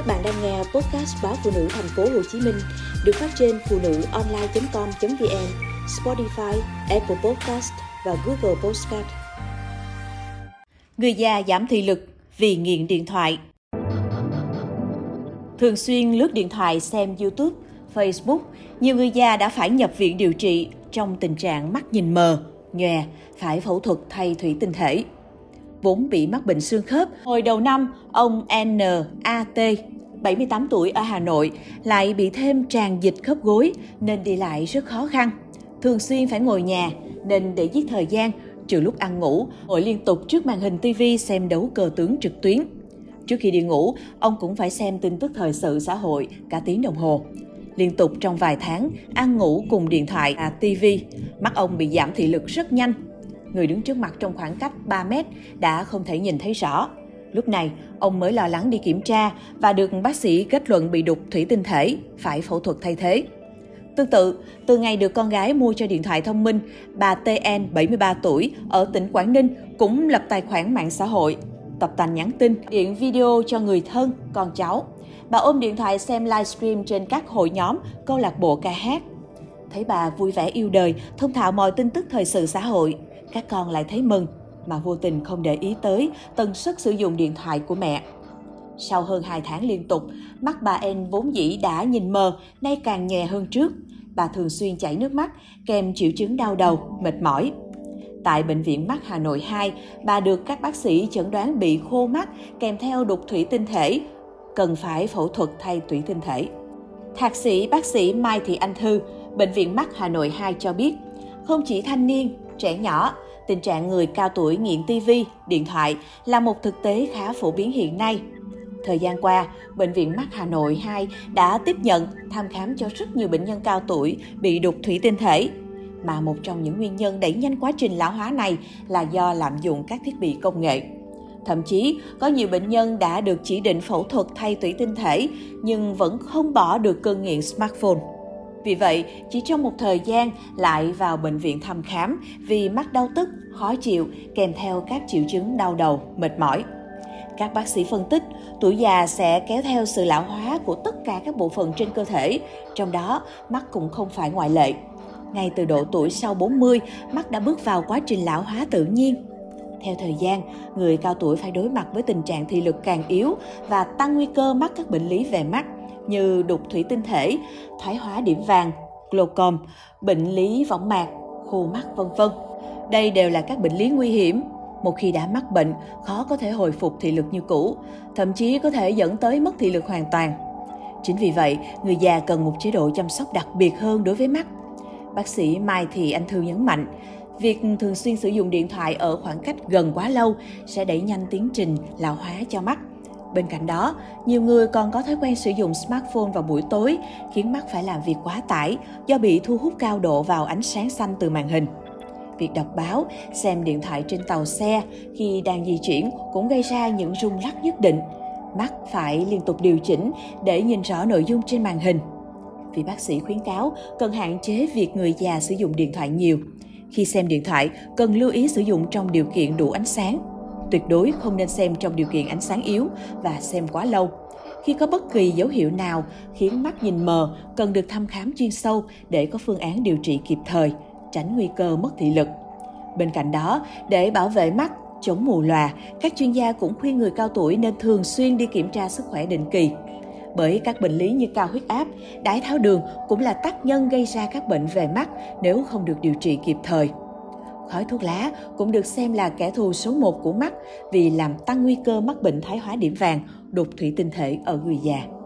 Các bạn đang nghe podcast báo phụ nữ thành phố Hồ Chí Minh được phát trên phụ nữ online.com.vn, Spotify, Apple Podcast và Google Podcast. Người già giảm thị lực vì nghiện điện thoại. Thường xuyên lướt điện thoại xem YouTube, Facebook, nhiều người già đã phải nhập viện điều trị trong tình trạng mắt nhìn mờ, nhòe, phải phẫu thuật thay thủy tinh thể vốn bị mắc bệnh xương khớp. Hồi đầu năm, ông NAT, 78 tuổi ở Hà Nội, lại bị thêm tràn dịch khớp gối nên đi lại rất khó khăn. Thường xuyên phải ngồi nhà nên để giết thời gian, trừ lúc ăn ngủ, ngồi liên tục trước màn hình TV xem đấu cờ tướng trực tuyến. Trước khi đi ngủ, ông cũng phải xem tin tức thời sự xã hội cả tiếng đồng hồ. Liên tục trong vài tháng, ăn ngủ cùng điện thoại và TV, mắt ông bị giảm thị lực rất nhanh, người đứng trước mặt trong khoảng cách 3 mét đã không thể nhìn thấy rõ. Lúc này, ông mới lo lắng đi kiểm tra và được bác sĩ kết luận bị đục thủy tinh thể, phải phẫu thuật thay thế. Tương tự, từ ngày được con gái mua cho điện thoại thông minh, bà TN, 73 tuổi, ở tỉnh Quảng Ninh cũng lập tài khoản mạng xã hội, tập tành nhắn tin, điện video cho người thân, con cháu. Bà ôm điện thoại xem livestream trên các hội nhóm, câu lạc bộ ca hát. Thấy bà vui vẻ yêu đời, thông thạo mọi tin tức thời sự xã hội, các con lại thấy mừng mà vô tình không để ý tới tần suất sử dụng điện thoại của mẹ. Sau hơn 2 tháng liên tục, mắt bà En vốn dĩ đã nhìn mờ, nay càng nhè hơn trước. Bà thường xuyên chảy nước mắt, kèm triệu chứng đau đầu, mệt mỏi. Tại Bệnh viện Mắt Hà Nội 2, bà được các bác sĩ chẩn đoán bị khô mắt kèm theo đục thủy tinh thể, cần phải phẫu thuật thay thủy tinh thể. Thạc sĩ bác sĩ Mai Thị Anh Thư, Bệnh viện Mắt Hà Nội 2 cho biết, không chỉ thanh niên, trẻ nhỏ, tình trạng người cao tuổi nghiện TV, điện thoại là một thực tế khá phổ biến hiện nay. Thời gian qua, Bệnh viện Mắt Hà Nội 2 đã tiếp nhận, thăm khám cho rất nhiều bệnh nhân cao tuổi bị đục thủy tinh thể. Mà một trong những nguyên nhân đẩy nhanh quá trình lão hóa này là do lạm dụng các thiết bị công nghệ. Thậm chí, có nhiều bệnh nhân đã được chỉ định phẫu thuật thay thủy tinh thể nhưng vẫn không bỏ được cơn nghiện smartphone. Vì vậy, chỉ trong một thời gian lại vào bệnh viện thăm khám vì mắt đau tức, khó chịu kèm theo các triệu chứng đau đầu, mệt mỏi. Các bác sĩ phân tích, tuổi già sẽ kéo theo sự lão hóa của tất cả các bộ phận trên cơ thể, trong đó mắt cũng không phải ngoại lệ. Ngay từ độ tuổi sau 40, mắt đã bước vào quá trình lão hóa tự nhiên. Theo thời gian, người cao tuổi phải đối mặt với tình trạng thị lực càng yếu và tăng nguy cơ mắc các bệnh lý về mắt – như đục thủy tinh thể, thoái hóa điểm vàng, glaucom, bệnh lý võng mạc, khô mắt vân vân. Đây đều là các bệnh lý nguy hiểm. Một khi đã mắc bệnh, khó có thể hồi phục thị lực như cũ, thậm chí có thể dẫn tới mất thị lực hoàn toàn. Chính vì vậy, người già cần một chế độ chăm sóc đặc biệt hơn đối với mắt. Bác sĩ Mai Thị Anh Thư nhấn mạnh, việc thường xuyên sử dụng điện thoại ở khoảng cách gần quá lâu sẽ đẩy nhanh tiến trình lão hóa cho mắt. Bên cạnh đó, nhiều người còn có thói quen sử dụng smartphone vào buổi tối, khiến mắt phải làm việc quá tải do bị thu hút cao độ vào ánh sáng xanh từ màn hình. Việc đọc báo, xem điện thoại trên tàu xe khi đang di chuyển cũng gây ra những rung lắc nhất định. Mắt phải liên tục điều chỉnh để nhìn rõ nội dung trên màn hình. Vì bác sĩ khuyến cáo cần hạn chế việc người già sử dụng điện thoại nhiều. Khi xem điện thoại, cần lưu ý sử dụng trong điều kiện đủ ánh sáng, Tuyệt đối không nên xem trong điều kiện ánh sáng yếu và xem quá lâu. Khi có bất kỳ dấu hiệu nào khiến mắt nhìn mờ, cần được thăm khám chuyên sâu để có phương án điều trị kịp thời, tránh nguy cơ mất thị lực. Bên cạnh đó, để bảo vệ mắt, chống mù lòa, các chuyên gia cũng khuyên người cao tuổi nên thường xuyên đi kiểm tra sức khỏe định kỳ. Bởi các bệnh lý như cao huyết áp, đái tháo đường cũng là tác nhân gây ra các bệnh về mắt nếu không được điều trị kịp thời. Khói thuốc lá cũng được xem là kẻ thù số một của mắt vì làm tăng nguy cơ mắc bệnh thái hóa điểm vàng, đục thủy tinh thể ở người già.